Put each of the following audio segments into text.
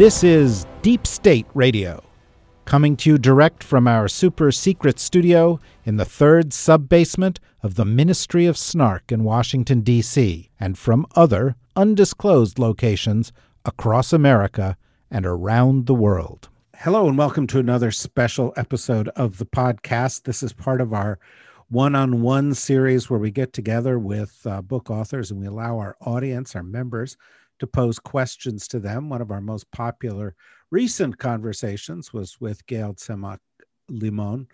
This is Deep State Radio, coming to you direct from our super secret studio in the third sub basement of the Ministry of Snark in Washington, D.C., and from other undisclosed locations across America and around the world. Hello, and welcome to another special episode of the podcast. This is part of our one on one series where we get together with uh, book authors and we allow our audience, our members, to pose questions to them. One of our most popular recent conversations was with Gayle Tzemach Lemmon,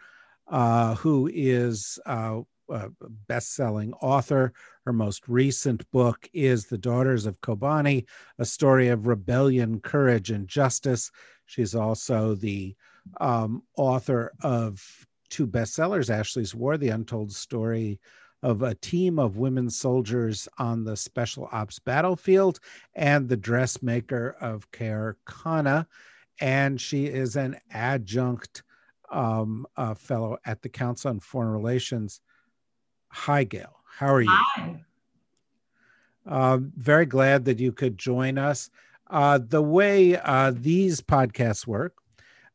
uh, who is uh, a best-selling author. Her most recent book is The Daughters of Kobani, a story of rebellion, courage, and justice. She's also the um, author of two bestsellers, Ashley's War, The Untold Story of a team of women soldiers on the special ops battlefield and the dressmaker of Khana. And she is an adjunct um, uh, fellow at the Council on Foreign Relations. Hi, Gayle. How are you? Hi. Um, very glad that you could join us. Uh, the way uh, these podcasts work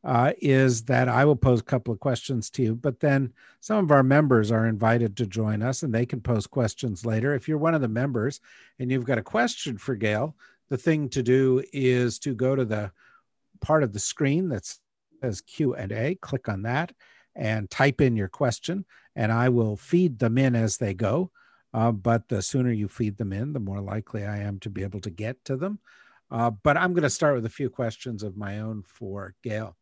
uh, is that I will pose a couple of questions to you, but then some of our members are invited to join us and they can pose questions later. If you're one of the members and you've got a question for Gayle, the thing to do is to go to the part of the screen that says Q&A, click on that and type in your question and I will feed them in as they go. Uh, but the sooner you feed them in, the more likely I am to be able to get to them. Uh, but I'm going to start with a few questions of my own for Gayle.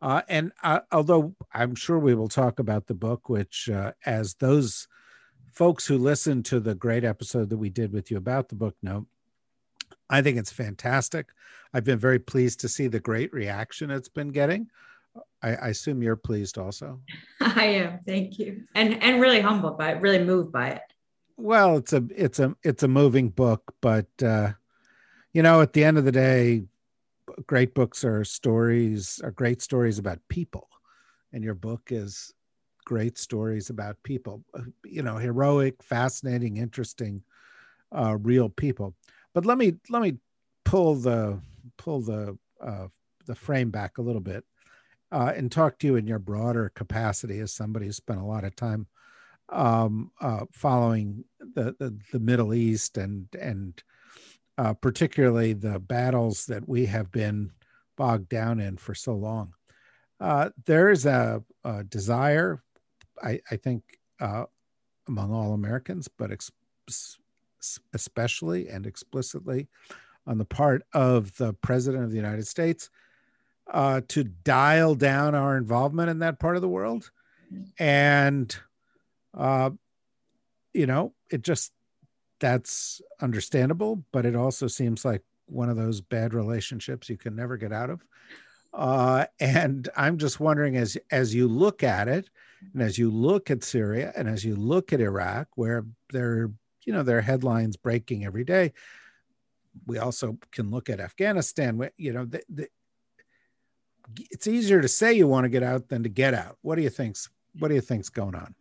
Uh, and uh, although I'm sure we will talk about the book, which, uh, as those folks who listened to the great episode that we did with you about the book know, I think it's fantastic. I've been very pleased to see the great reaction it's been getting. I, I assume you're pleased also. I am. Thank you. And and really humbled by it, really moved by it. Well, it's a it's a it's a moving book, but uh, you know, at the end of the day, great books are stories, are great stories about people. And your book is great stories about people, uh, you know, heroic, fascinating, interesting, uh, real people. But let me let me pull the pull the uh, the frame back a little bit uh, and talk to you in your broader capacity as somebody who spent a lot of time um, uh, following the, the, the Middle East and and uh, particularly the battles that we have been bogged down in for so long. Uh, there is a, a desire, I, I think, uh, among all Americans, but ex- especially and explicitly on the part of the President of the United States, uh, to dial down our involvement in that part of the world. And, uh, you know, it just that's understandable, but it also seems like one of those bad relationships you can never get out of. Uh, and I'm just wondering, as as you look at it, and as you look at Syria, and as you look at Iraq, where there, you know, there are headlines breaking every day. We also can look at Afghanistan. You know, the, the, it's easier to say you want to get out than to get out. What do you think's What do you think's going on?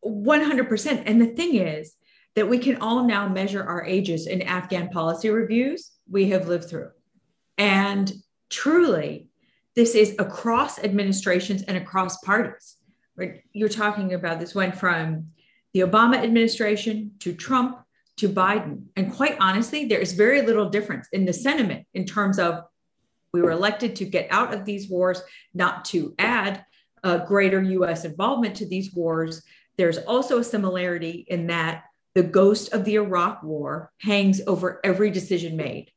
One hundred percent. And the thing is, that we can all now measure our ages in Afghan policy reviews we have lived through. And truly, this is across administrations and across parties. Right? You're talking about this went from the Obama administration to Trump to Biden. And quite honestly, there is very little difference in the sentiment in terms of we were elected to get out of these wars, not to add greater US involvement to these wars. There's also a similarity in that the ghost of the Iraq war hangs over every decision made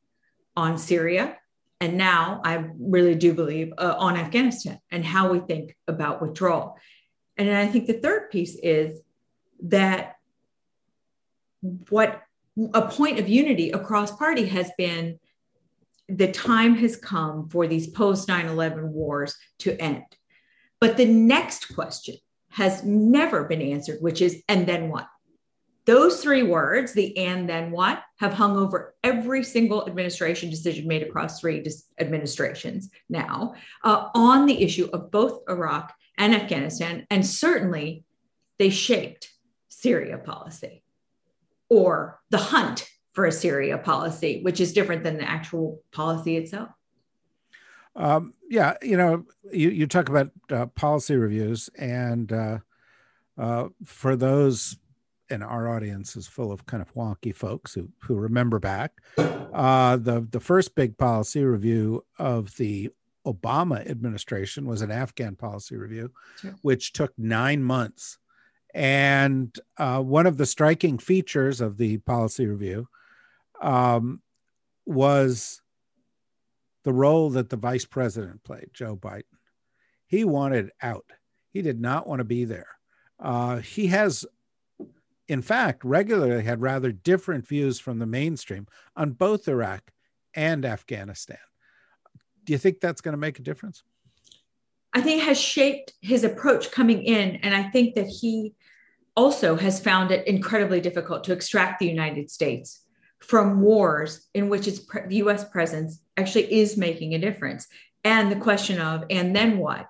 on Syria. And now I really do believe uh, on Afghanistan and how we think about withdrawal. And I think the third piece is that what a point of unity across party has been the time has come for these post 9 11 wars to end. But the next question has never been answered, which is, and then what? Those three words, the and then what, have hung over every single administration decision made across three dis- administrations now uh, on the issue of both Iraq and Afghanistan. And certainly they shaped Syria policy or the hunt for a Syria policy, which is different than the actual policy itself. Um, yeah, you know, you, you talk about uh, policy reviews, and uh, uh, for those and our audience is full of kind of wonky folks who who remember back. Uh, the the first big policy review of the Obama administration was an Afghan policy review, sure. which took nine months. And uh, one of the striking features of the policy review um, was the role that the vice president played, Joe Biden. He wanted out. He did not want to be there. Uh, he has in fact, regularly had rather different views from the mainstream on both Iraq and Afghanistan. Do you think that's going to make a difference? I think has shaped his approach coming in. And I think that he also has found it incredibly difficult to extract the United States from wars in which its pre- US presence actually is making a difference. And the question of, and then what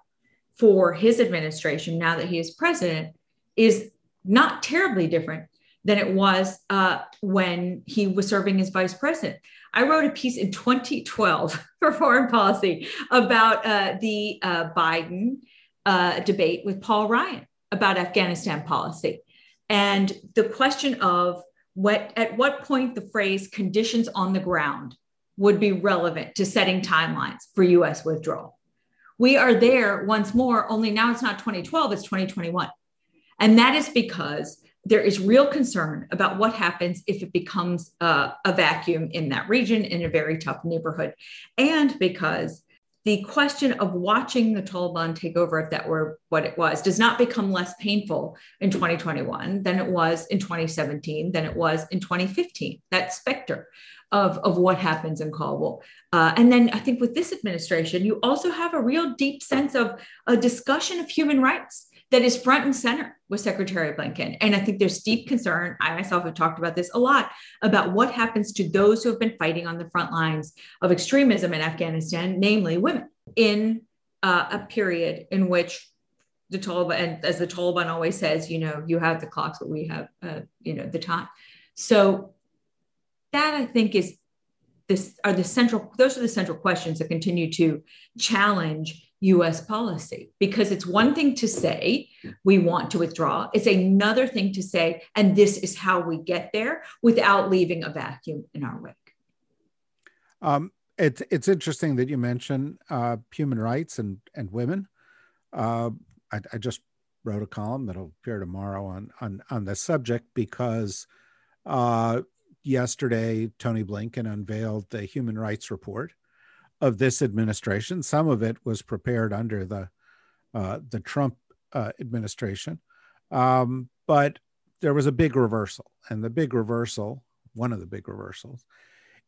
for his administration now that he is president is not terribly different than it was uh, when he was serving as vice president. I wrote a piece in 2012 for Foreign Policy about uh, the uh, Biden uh, debate with Paul Ryan about Afghanistan policy. And the question of what, at what point the phrase conditions on the ground would be relevant to setting timelines for US withdrawal. We are there once more, only now it's not 2012, it's 2021. And that is because there is real concern about what happens if it becomes a vacuum in that region in a very tough neighborhood. And because the question of watching the Taliban take over, if that were what it was, does not become less painful in 2021 than it was in 2017, than it was in 2015. That specter of, of what happens in Kabul. Uh, and then I think with this administration, you also have a real deep sense of a discussion of human rights that is front and center with Secretary Blinken. And I think there's deep concern. I myself have talked about this a lot about what happens to those who have been fighting on the front lines of extremism in Afghanistan, namely women, in uh, a period in which the Taliban, and as the Taliban always says, you know, you have the clocks, but we have, uh, you know, the time. So that I think is this are the central. Those are the central questions that continue to challenge US policy because it's one thing to say we want to withdraw, it's another thing to say, and this is how we get there without leaving a vacuum in our wake. Um, it's it's interesting that you mention uh, human rights and and women. Uh, I, I, just wrote a column that'll appear tomorrow on on on this subject because uh, yesterday Tony Blinken unveiled the Human Rights Report, of this administration. Some of it was prepared under the uh, the Trump uh, administration, um, but there was a big reversal, and the big reversal, one of the big reversals,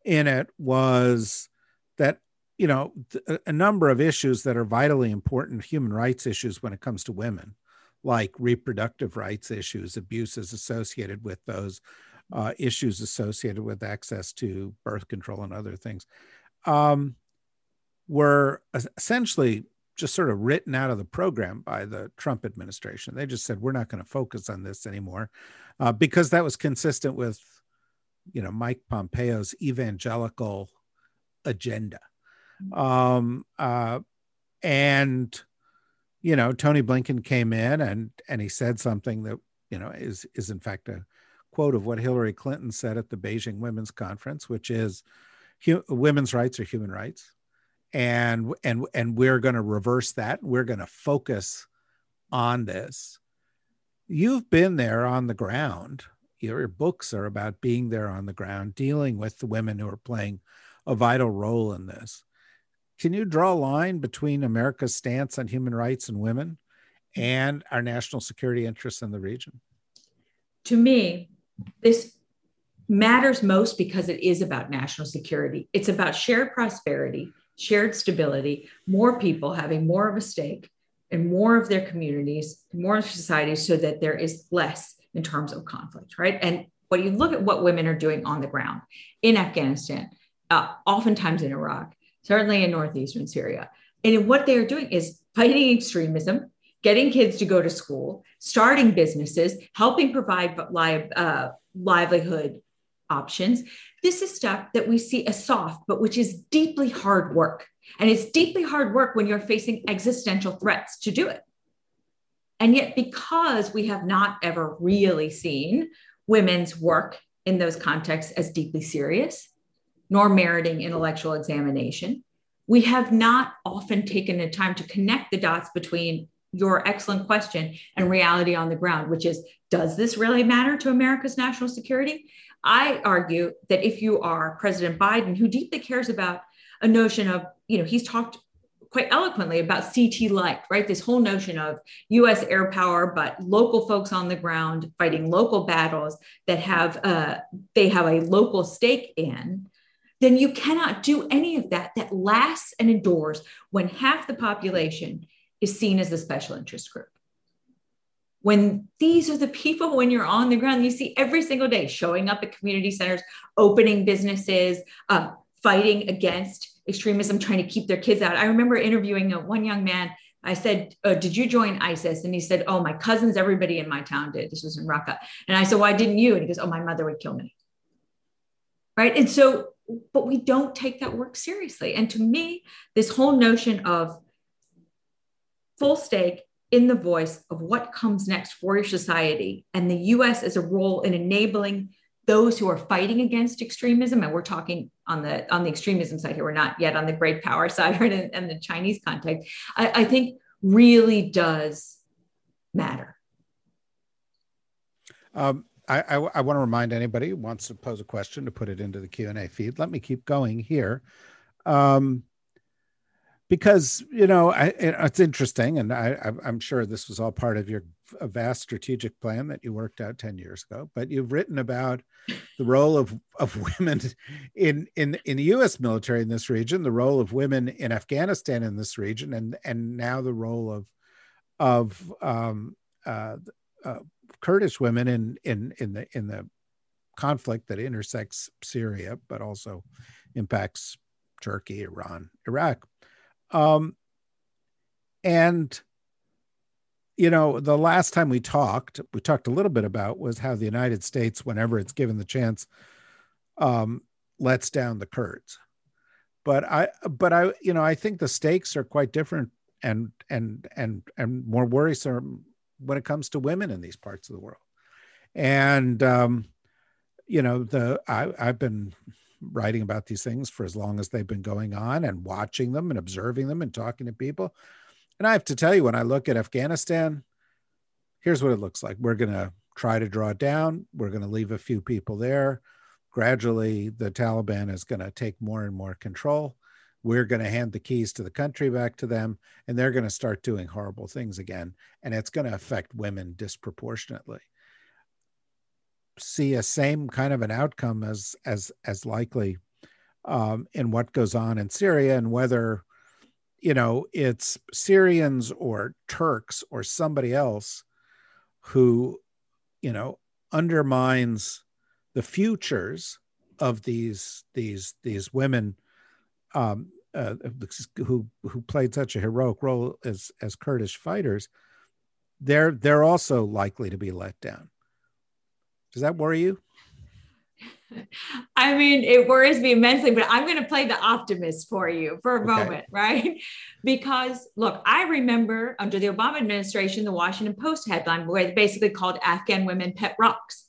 in it was that you know th- a number of issues that are vitally important human rights issues when it comes to women, like reproductive rights issues, abuses associated with those. Uh, issues associated with access to birth control and other things. Um, were essentially just sort of written out of the program by the Trump administration. They just said, we're not going to focus on this anymore uh, because that was consistent with, you know, Mike Pompeo's evangelical agenda. Um, uh, and, you know, Tony Blinken came in and, and he said something that, you know, is, is in fact a quote of what Hillary Clinton said at the Beijing Women's Conference, which is women's rights are human rights and and and we're going to reverse that. We're going to focus on this. You've been there on the ground. Your books are about being there on the ground dealing with the women who are playing a vital role in this. Can you draw a line between america's stance on human rights and women and our national security interests in the region? To me this matters most because it is about national security. It's about shared prosperity, shared stability, more people having more of a stake and more of their communities, more societies, so that there is less in terms of conflict, right? And when you look at what women are doing on the ground in Afghanistan, uh, oftentimes in Iraq, certainly in northeastern Syria, and what they are doing is fighting extremism, getting kids to go to school, starting businesses, helping provide li- uh, livelihood options. This is stuff that we see as soft, but which is deeply hard work. And it's deeply hard work when you're facing existential threats to do it. And yet, because we have not ever really seen women's work in those contexts as deeply serious, nor meriting intellectual examination, we have not often taken the time to connect the dots between your excellent question and reality on the ground, which is does this really matter to America's national security? I argue that if you are President Biden, who deeply cares about a notion of, you know, he's talked quite eloquently about CT light, right? This whole notion of US air power, but local folks on the ground fighting local battles that have uh, they have a local stake in, then you cannot do any of that that lasts and endures when half the population is seen as a special interest group. When these are the people when you're on the ground you see every single day showing up at community centers opening businesses uh, fighting against extremism trying to keep their kids out. I remember interviewing a, one young man. I said uh, did you join isis? And he said oh my cousins everybody in my town did. This was in raqqa. And i said why didn't you? And he goes oh my mother would kill me. Right? And so but we don't take that work seriously. And to me this whole notion of full stake in the voice of what comes next for your society. And the US as a role in enabling those who are fighting against extremism. And we're talking on the on the extremism side here. We're not yet on the great power side right and, and the chinese context. I, I think really does matter. Um, I, I, I want to remind anybody who wants to pose a question to put it into the q&a feed. Let me keep going here. Um, because you know I, it's interesting and I, i'm sure this was all part of your vast strategic plan that you worked out 10 years ago but you've written about the role of, of women in, in in the us military in this region the role of women in afghanistan in this region and and now the role of of um, uh, uh, kurdish women in in in the in the conflict that intersects syria but also impacts turkey iran iraq um, and you know, the last time we talked, we talked a little bit about was how the United States, whenever it's given the chance, um, lets down the Kurds. But I, but I, you know, I think the stakes are quite different and and and and more worrisome when it comes to women in these parts of the world. And um, you know, the I, I've been writing about these things for as long as they've been going on and watching them and observing them and talking to people. And I have to tell you, when I look at Afghanistan, here's what it looks like. We're going to try to draw down. We're going to leave a few people there. Gradually, the Taliban is going to take more and more control. We're going to hand the keys to the country back to them, and they're going to start doing horrible things again. And it's going to affect women disproportionately see a same kind of an outcome as as as likely um, in what goes on in Syria and whether you know it's Syrians or Turks or somebody else who you know undermines the futures of these these these women um, uh, who who played such a heroic role as as Kurdish fighters, they're they're also likely to be let down. Does that worry you? I mean, it worries me immensely, but I'm going to play the optimist for you for a okay. moment, right? Because look, I remember under the Obama administration, the Washington Post headline where they basically called Afghan women pet rocks.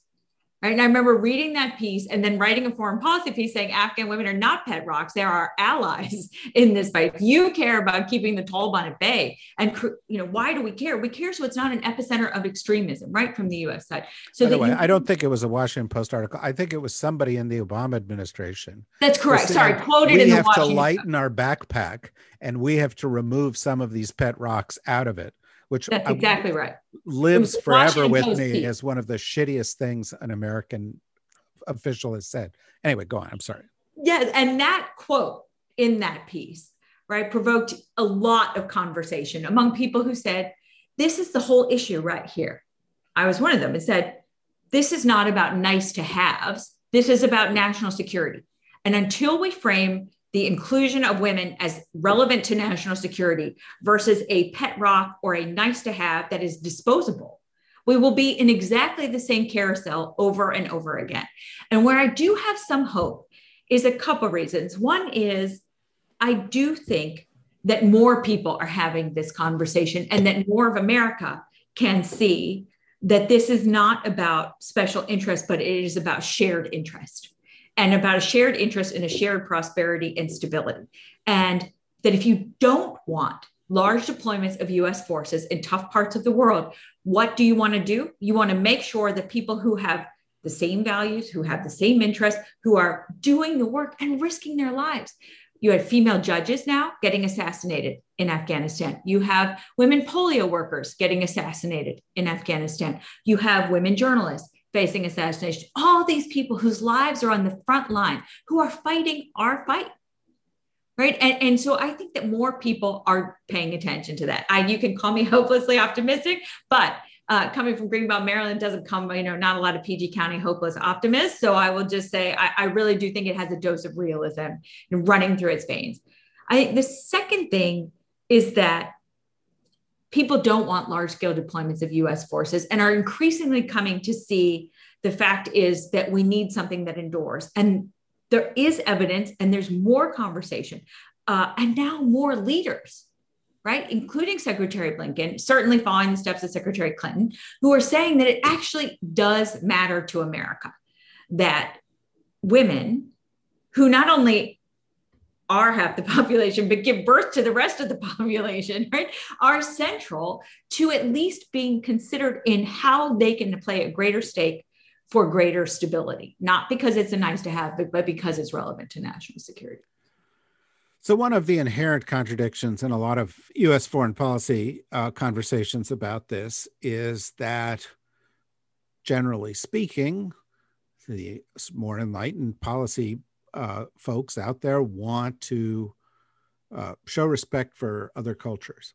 Right. And I remember reading that piece and then writing a foreign policy piece saying Afghan women are not pet rocks. They are our allies in this fight. You care about keeping the Taliban at bay. And, you know, why do we care? We care so it's not an epicenter of extremism, right, from the US side. So By the way, you- I don't think it was a Washington Post article. I think it was somebody in the Obama administration. That's correct. Sorry, quoted we in the We have to lighten our backpack and we have to remove some of these pet rocks out of it which that's exactly right lives forever with me as one of the shittiest things an american official has said. Anyway, go on. I'm sorry. Yeah, and that quote in that piece, right, provoked a lot of conversation among people who said, "This is the whole issue right here." I was one of them and said, "This is not about nice to haves. This is about national security." And until we frame the inclusion of women as relevant to national security versus a pet rock or a nice to have that is disposable, we will be in exactly the same carousel over and over again. And where I do have some hope is a couple reasons. One is I do think that more people are having this conversation and that more of America can see that this is not about special interest, but it is about shared interest and about a shared interest in a shared prosperity and stability. And that if you don't want large deployments of US forces in tough parts of the world, what do you want to do? You want to make sure that people who have the same values, who have the same interests, who are doing the work and risking their lives. You have female judges now getting assassinated in Afghanistan. You have women polio workers getting assassinated in Afghanistan. You have women journalists facing assassination, all these people whose lives are on the front line, who are fighting our fight. Right. And, and so I think that more people are paying attention to that. I, you can call me hopelessly optimistic, but uh, coming from Greenbelt, Maryland doesn't come, you know, not a lot of PG County hopeless optimists. So I will just say, I, I really do think it has a dose of realism running through its veins. I think the second thing is that people don't want large scale deployments of US forces and are increasingly coming to see the fact is that we need something that endures. And there is evidence and there's more conversation uh, and now more leaders, right, including Secretary Blinken, certainly following the steps of Secretary Clinton, who are saying that it actually does matter to America that women who not only are half the population, but give birth to the rest of the population, right, are central to at least being considered in how they can play a greater stake for greater stability, not because it's a nice to have, but, because it's relevant to national security. So, one of the inherent contradictions in a lot of US foreign policy uh, conversations about this is that, generally speaking, the more enlightened policy uh, folks out there want to uh, show respect for other cultures.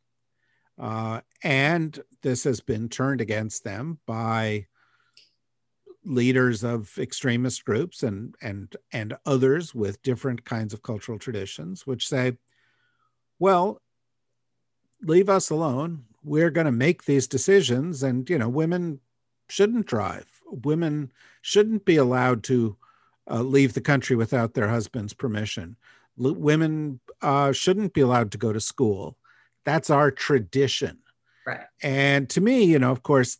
Uh, and this has been turned against them by leaders of extremist groups and and and others with different kinds of cultural traditions which say well leave us alone we're going to make these decisions and you know women shouldn't drive women shouldn't be allowed to uh, leave the country without their husband's permission. L- women uh, shouldn't be allowed to go to school. That's our tradition. Right. And to me, you know, of course,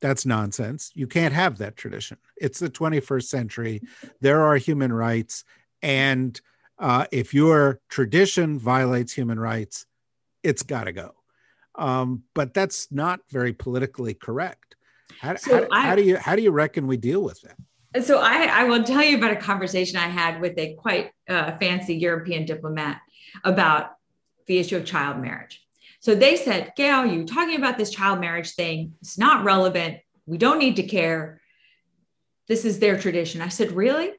that's nonsense. You can't have that tradition. It's the 21st century. There are human rights. And uh, if your tradition violates human rights, it's got to go. Um, but that's not very politically correct. How, so how, I, how do you how do you reckon we deal with that? So I, I will tell you about a conversation I had with a quite uh, fancy European diplomat about the issue of child marriage. So they said, Gayle, you talking about this child marriage thing? It's not relevant. We don't need to care. This is their tradition. I said, really?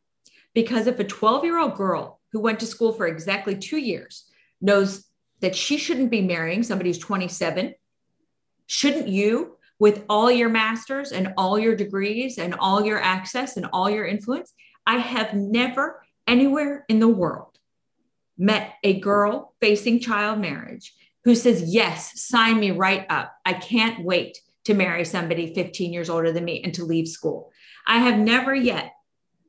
Because if a 12 year old girl who went to school for exactly two years knows that she shouldn't be marrying somebody who's 27, shouldn't you with all your masters and all your degrees and all your access and all your influence. I have never anywhere in the world met a girl facing child marriage who says, Yes, sign me right up. I can't wait to marry somebody 15 years older than me and to leave school. I have never yet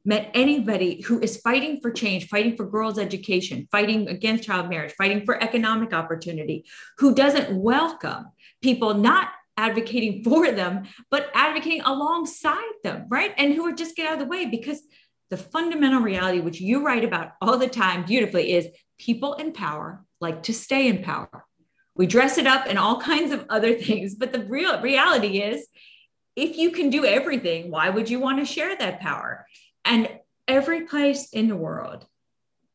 met anybody who is fighting for change, fighting for girls' education, fighting against child marriage, fighting for economic opportunity, who doesn't welcome people not advocating for them, but advocating alongside them, right? And who are just get out of the way because the fundamental reality, which you write about all the time beautifully, is people in power like to stay in power. We dress it up and all kinds of other things, but the real reality is if you can do everything, why would you want to share that power? And every place in the world,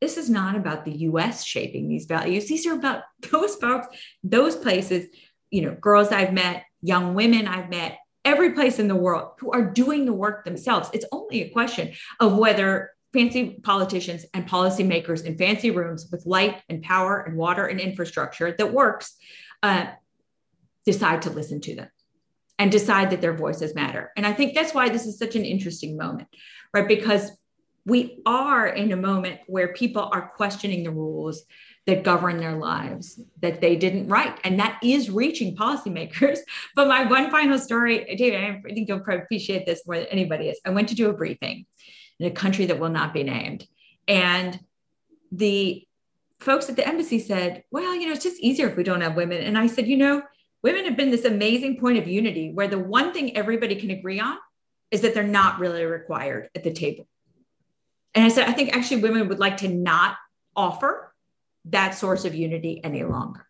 this is not about the US shaping these values. These are about those folks, those places, you know, girls I've met young women I've met every place in the world who are doing the work themselves. It's only a question of whether fancy politicians and policymakers in fancy rooms with light and power and water and infrastructure that works uh, decide to listen to them and decide that their voices matter. And I think that's why this is such an interesting moment, right? Because we are in a moment where people are questioning the rules that govern their lives that they didn't write. And that is reaching policymakers. But my one final story, David, I think you'll appreciate this more than anybody is. I went to do a briefing in a country that will not be named. And the folks at the embassy said, well, you know, it's just easier if we don't have women. And I said, you know, women have been this amazing point of unity where the one thing everybody can agree on is that they're not really required at the table. And I said, I think actually women would like to not offer that source of unity any longer.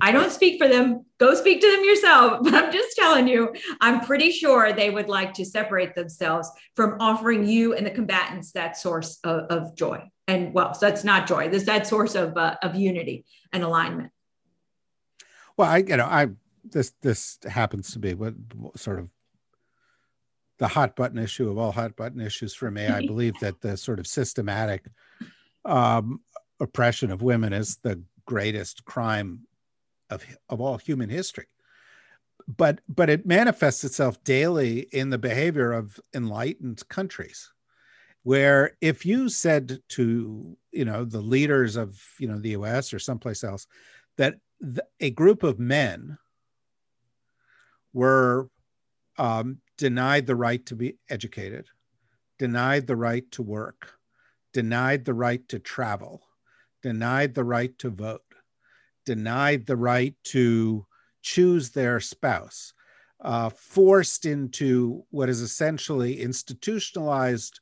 I don't speak for them. Go speak to them yourself. But I'm just telling you, I'm pretty sure they would like to separate themselves from offering you and the combatants that source of, of joy. And well, so that's not joy. This that source of uh, of unity and alignment. Well, I you know I this this happens to be what sort of the hot button issue of all hot button issues for me. I believe that the sort of systematic um, oppression of women is the greatest crime of, of all human history. But but it manifests itself daily in the behavior of enlightened countries, where if you said to you know the leaders of you know the U.S. or someplace else that the, a group of men were um, denied the right to be educated, denied the right to work, denied the right to travel, denied the right to vote, denied the right to choose their spouse, uh, forced into what is essentially institutionalized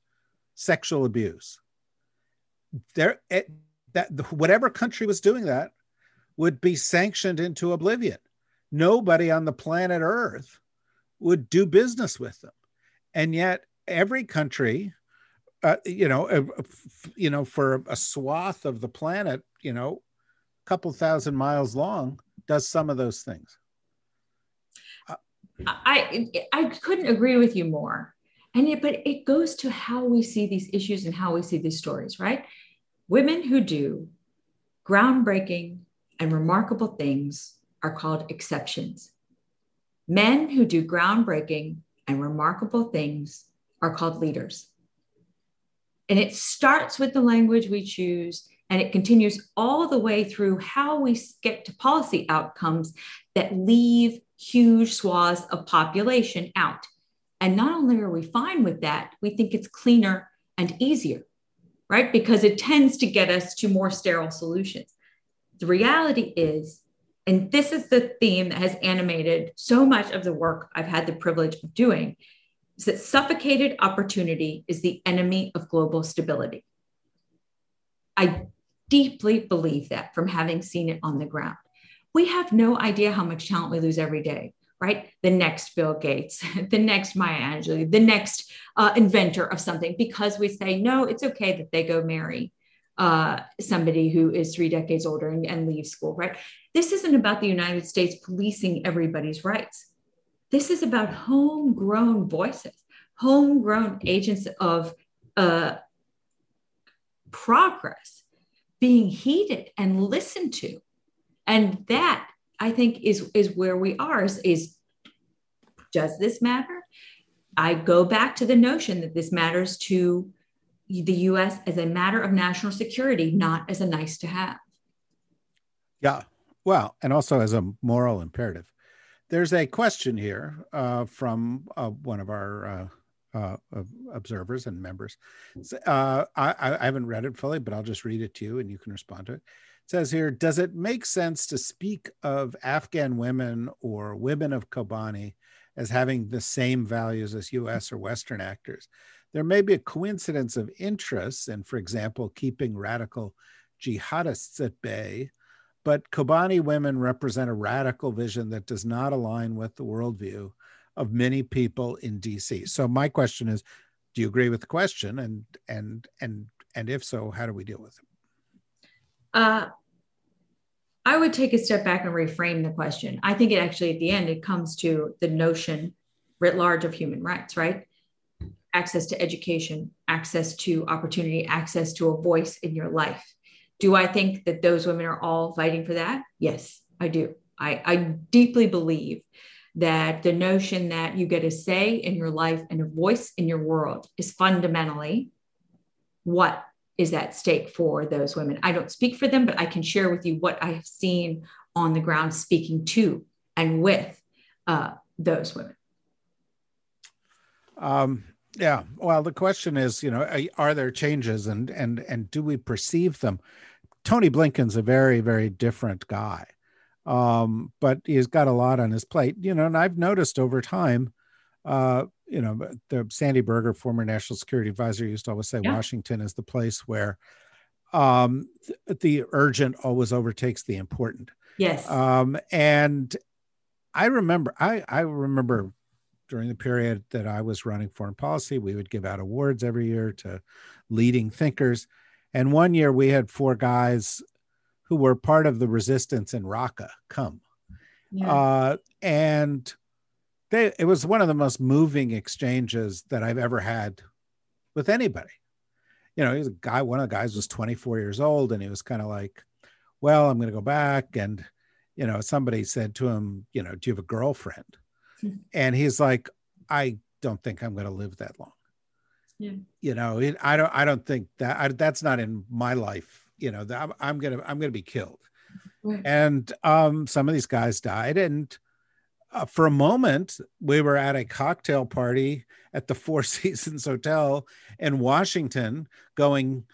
sexual abuse. There, it, that whatever country was doing that would be sanctioned into oblivion. Nobody on the planet Earth would do business with them, and yet every country, uh, you know, uh, you know, for a swath of the planet, you know, a couple thousand miles long does some of those things. I I couldn't agree with you more. And but it goes to how we see these issues and how we see these stories, right? Women who do groundbreaking and remarkable things are called exceptions. Men who do groundbreaking and remarkable things are called leaders. And it starts with the language we choose and it continues all the way through how we get to policy outcomes that leave huge swaths of population out. And not only are we fine with that, we think it's cleaner and easier, right? Because it tends to get us to more sterile solutions. The reality is, and this is the theme that has animated so much of the work I've had the privilege of doing, is that suffocated opportunity is the enemy of global stability. I deeply believe that from having seen it on the ground. We have no idea how much talent we lose every day, right? The next Bill Gates, the next Maya Angelou, the next uh, inventor of something, because we say, no, it's okay that they go marry uh, somebody who is three decades older and, and leave school, right? This isn't about the United States policing everybody's rights. This is about homegrown voices, homegrown agents of uh, progress being heeded and listened to. And that I think is, is where we are is, is does this matter? I go back to the notion that this matters to the US as a matter of national security, not as a nice to have. Yeah. Well, and also as a moral imperative. There's a question here uh, from uh, one of our uh, uh, observers and members. Uh, I, I, haven't read it fully, but I'll just read it to you and you can respond to it. It says here Does it make sense to speak of Afghan women or women of Kobani as having the same values as US or Western actors? There may be a coincidence of interests in, for example, keeping radical jihadists at bay, but Kobani women represent a radical vision that does not align with the worldview of many people in DC. So my question is, do you agree with the question? And and and and if so, how do we deal with it? Uh, I would take a step back and reframe the question. I think it actually at the end it comes to the notion writ large of human rights, right? Access to education, access to opportunity, access to a voice in your life. Do I think that those women are all fighting for that? Yes, I do. I, I deeply believe that the notion that you get a say in your life and a voice in your world is fundamentally what is at stake for those women. I don't speak for them, but I can share with you what I have seen on the ground speaking to and with uh, those women. Um, yeah. Well, the question is, you know, are there changes and and and do we perceive them? Tony Blinken's a very very different guy, um, but he's got a lot on his plate. You know, and I've noticed over time, uh, you know, the Sandy Berger, former national security advisor, used to always say yeah. Washington is the place where um, the urgent always overtakes the important. Yes. Um, and I remember, I, I remember during the period that I was running foreign policy, we would give out awards every year to leading thinkers. And one year we had four guys who were part of the resistance in Raqqa come. Yeah. Uh, and they it was one of the most moving exchanges that I've ever had with anybody. You know, he's a guy, one of the guys was 24 years old, and he was kind of like, Well, I'm gonna go back. And, you know, somebody said to him, you know, do you have a girlfriend? and he's like, I don't think I'm gonna live that long. Yeah. You know, it, I don't I don't think that I, that's not in my life. You know, that I'm, I'm gonna I'm gonna be killed. Right. And um, some of these guys died, and uh, for a moment, we were at a cocktail party at the Four Seasons Hotel in Washington, going,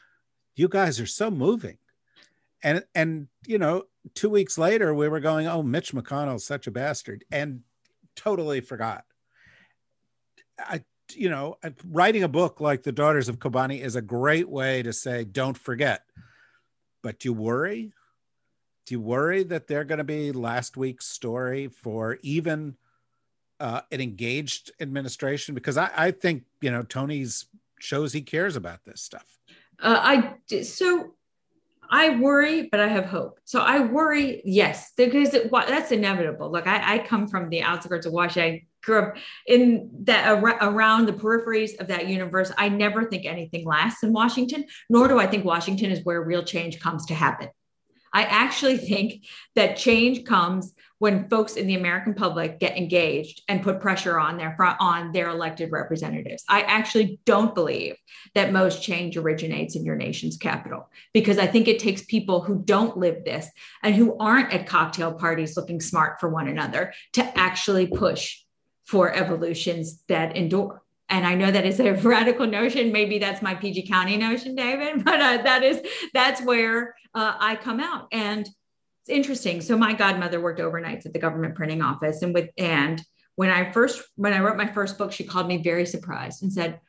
"You guys are so moving," and and you know, two weeks later, we were going, "Oh, Mitch McConnell's such a bastard," and totally forgot. I, you know, writing a book like The Daughters of Kobani is a great way to say, "Don't forget," but do you worry do you worry that they're going to be last week's story for even uh, an engaged administration? Because I, I think you know Tony's shows he cares about this stuff. Uh, I so I worry, but I have hope. So I worry, yes, because it, that's inevitable. Look, I, I, come from the outskirts of Washington. Grew up in that around the peripheries of that universe. I never think anything lasts in Washington, nor do I think Washington is where real change comes to happen. I actually think that change comes when folks in the American public get engaged and put pressure on their on their elected representatives. I actually don't believe that most change originates in your nation's capital because I think it takes people who don't live this and who aren't at cocktail parties looking smart for one another to actually push for evolutions that endure and I know that is a radical notion. Maybe that's my PG County notion, David, but uh, that is that's where uh, I come out. And it's interesting. So my godmother worked overnights at the government printing office, and with and when I first when I wrote my first book, she called me very surprised and said,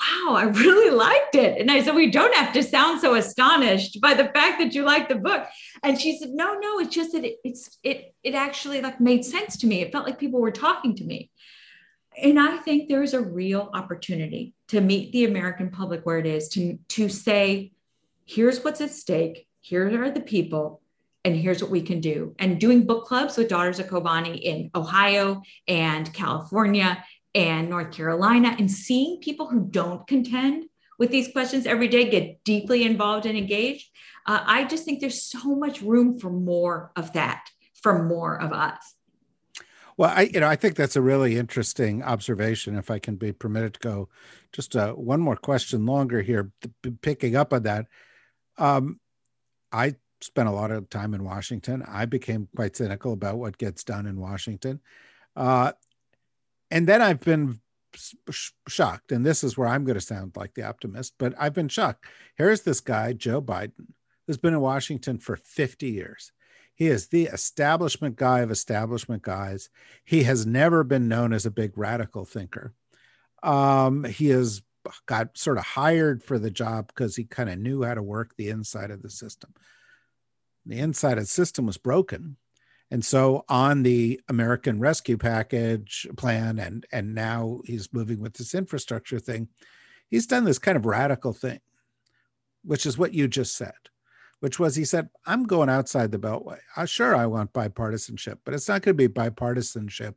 "Wow, I really liked it." And I said, "We don't have to sound so astonished by the fact that you like the book." And she said, "No, no, it's just that it, it's it it actually like made sense to me. It felt like people were talking to me." and I think there is a real opportunity to meet the American public where it is to, to say, here's what's at stake, here are the people, and here's what we can do. And doing book clubs with Daughters of Kobani in Ohio and California and North Carolina, and seeing people who don't contend with these questions every day get deeply involved and engaged. Uh, I just think there's so much room for more of that, for more of us. Well, I you know I think that's a really interesting observation. If I can be permitted to go just uh, one more question longer here, picking up on that. Um, I spent a lot of time in Washington. I became quite cynical about what gets done in Washington, uh, and then I've been sh- shocked. And this is where I'm going to sound like the optimist, but I've been shocked. Here's this guy, Joe Biden, who's been in Washington for 50 years. He is the establishment guy of establishment guys. He has never been known as a big radical thinker. Um, he has got sort of hired for the job because he kind of knew how to work the inside of the system. The inside of the system was broken. And so on the American Rescue Package plan, and and now he's moving with this infrastructure thing, he's done this kind of radical thing, which is what you just said which was he said, I'm going outside the Beltway. Uh, sure, I want bipartisanship, but it's not going to be bipartisanship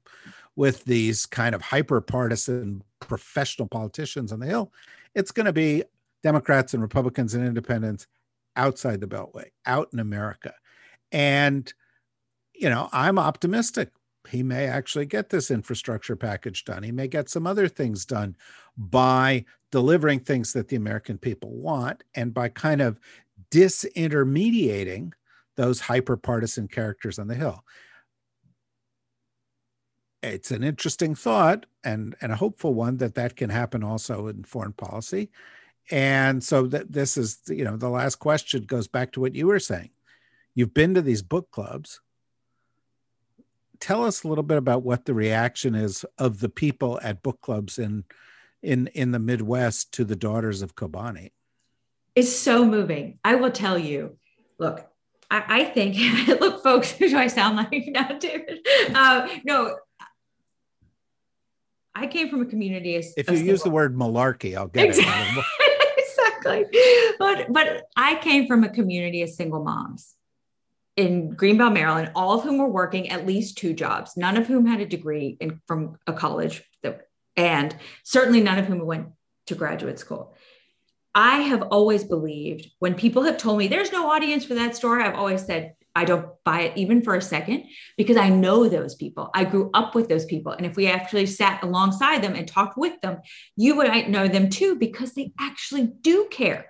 with these kind of hyper partisan professional politicians on the Hill. It's going to be Democrats and Republicans and independents outside the Beltway, out in America. And, you know, I'm optimistic. He may actually get this infrastructure package done. He may get some other things done by delivering things that the American people want and by kind of disintermediating those hyper partisan characters on the Hill it's an interesting thought and, and a hopeful one that that can happen also in foreign policy. And so that this is, you know, the last question goes back to what you were saying. You've been to these book clubs. Tell us a little bit about what the reaction is of the people at book clubs in in in the Midwest to the Daughters of Kobani. It's so moving. I will tell you. Look, I, I think. look, folks, who do I sound like now, David? Uh, no, I came from a community. As, if you use the word malarkey, I'll get exactly. it. exactly. But but I came from a community of single moms in Greenbelt, Maryland, all of whom were working at least two jobs, none of whom had a degree in, from a college, and certainly none of whom went to graduate school. I have always believed when people have told me there's no audience for that story, I've always said, I don't buy it even for a second because I know those people. I grew up with those people. And if we actually sat alongside them and talked with them, you would know them too because they actually do care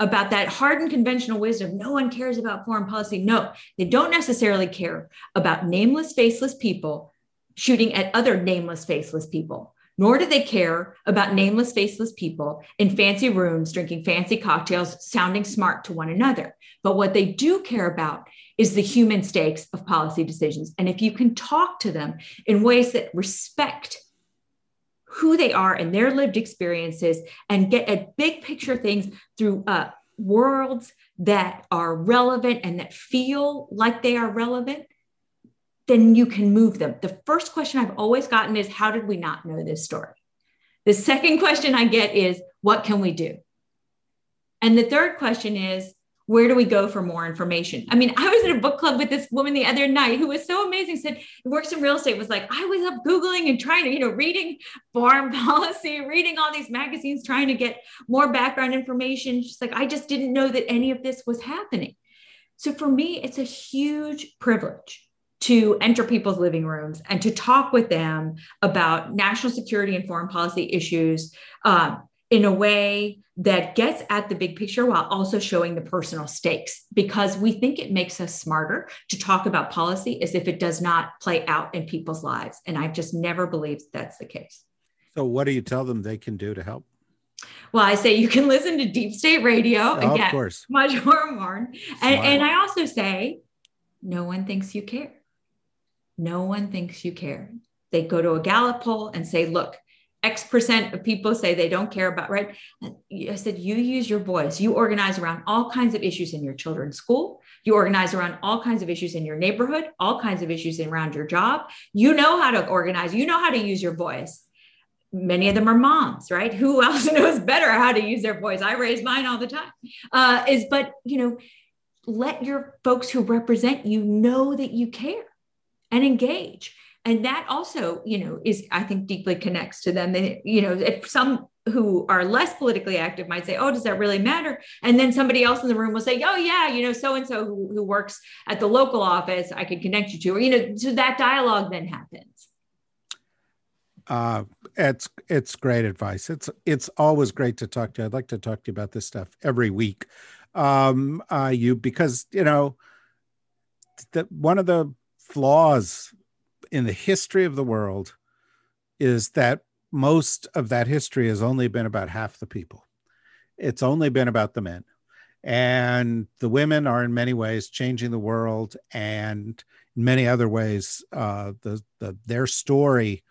about that hardened conventional wisdom. No one cares about foreign policy. No, they don't necessarily care about nameless, faceless people shooting at other nameless, faceless people nor do they care about nameless, faceless people in fancy rooms drinking fancy cocktails, sounding smart to one another. But what they do care about is the human stakes of policy decisions. And if you can talk to them in ways that respect who they are and their lived experiences and get at big picture things through uh, worlds that are relevant and that feel like they are relevant, then you can move them. The first question I've always gotten is How did we not know this story? The second question I get is What can we do? And the third question is where do we go for more information? I mean, I was in a book club with this woman the other night who was so amazing, said works in real estate, was like, I was up Googling and trying to, you know, reading foreign policy, reading all these magazines, trying to get more background information. She's like, I just didn't know that any of this was happening. So for me, it's a huge privilege to enter people's living rooms and to talk with them about national security and foreign policy issues um, in a way that gets at the big picture while also showing the personal stakes because we think it makes us smarter to talk about policy as if it does not play out in people's lives and i've just never believed that's the case so what do you tell them they can do to help well, I say you can listen to Deep State Radio oh, and get course. much more more. And, and I also say, no one thinks you care. No one thinks you care. They go to a Gallup poll and say, look, X percent of people say they don't care about, right? I said, you use your voice. You organize around all kinds of issues in your children's school. You organize around all kinds of issues in your neighborhood, all kinds of issues around your job. You know how to organize, you know how to use your voice. Many of them are moms, right? Who else knows better how to use their voice? I raise mine all the time. Uh, is, but, you know, let your folks who represent you know that you care and engage and that also you know is i think deeply connects to them they, you know if some who are less politically active might say oh does that really matter and then somebody else in the room will say oh yeah you know so and so who works at the local office i can connect you to or you know so that dialogue then happens uh, it's it's great advice. It's it's always great to talk to you. I'd like to talk to you about this stuff every week. Um, uh, you because you know the one of the flaws in the history of the world is that most of that history has only been about half the people. It's only been about the men. And the women are in many ways changing the world, and in many other ways, uh, the, the their story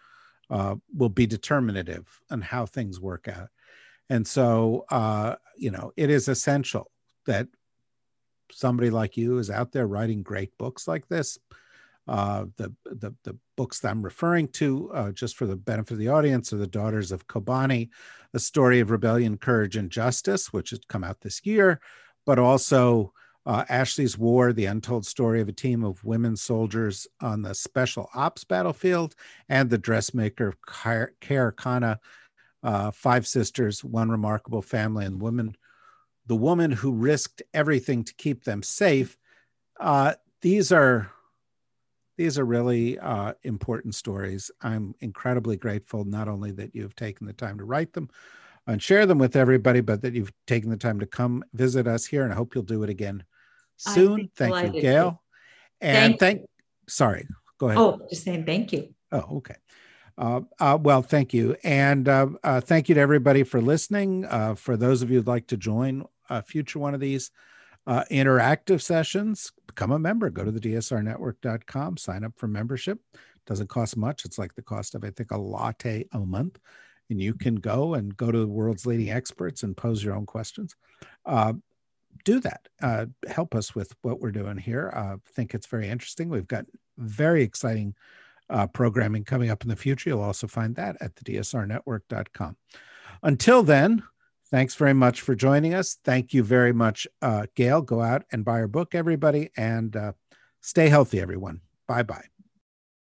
uh, will be determinative on how things work out. And so, uh, you know, it is essential that somebody like you is out there writing great books like this uh, the, the, the books that I'm referring to, uh, just for the benefit of the audience, are the Daughters of Kobani, a story of rebellion, courage, and justice, which has come out this year, but also uh, Ashley's War, the untold story of a team of women soldiers on the special ops battlefield, and the dressmaker Khair Khana, uh, five sisters, one remarkable family, and woman, the woman who risked everything to keep them safe. Uh, these are these are really uh, important stories. I'm incredibly grateful not only that you've taken the time to write them and share them with everybody, but that you've taken the time to come visit us here. And I hope you'll do it again soon. Thank you, Gayle. And thank, thank sorry, go ahead. Oh, just saying thank you. Oh, okay. Uh, uh, well, thank you. And uh, uh thank you to everybody for listening. Uh, for those of you who'd like to join a future one of these uh, interactive sessions, become a member. Go to the dsrnetwork.com, sign up for membership. Doesn't cost much. It's like the cost of, I think, a latte a month. And you can go and go to the world's leading experts and pose your own questions. Uh, do that. Uh, help us with what we're doing here. I uh, think it's very interesting. We've got very exciting uh, programming coming up in the future. You'll also find that at the dsrnetwork.com. Until then, thanks very much for joining us. Thank you very much, uh, Gayle. Go out and buy our book, everybody, and uh, stay healthy, everyone. Bye bye.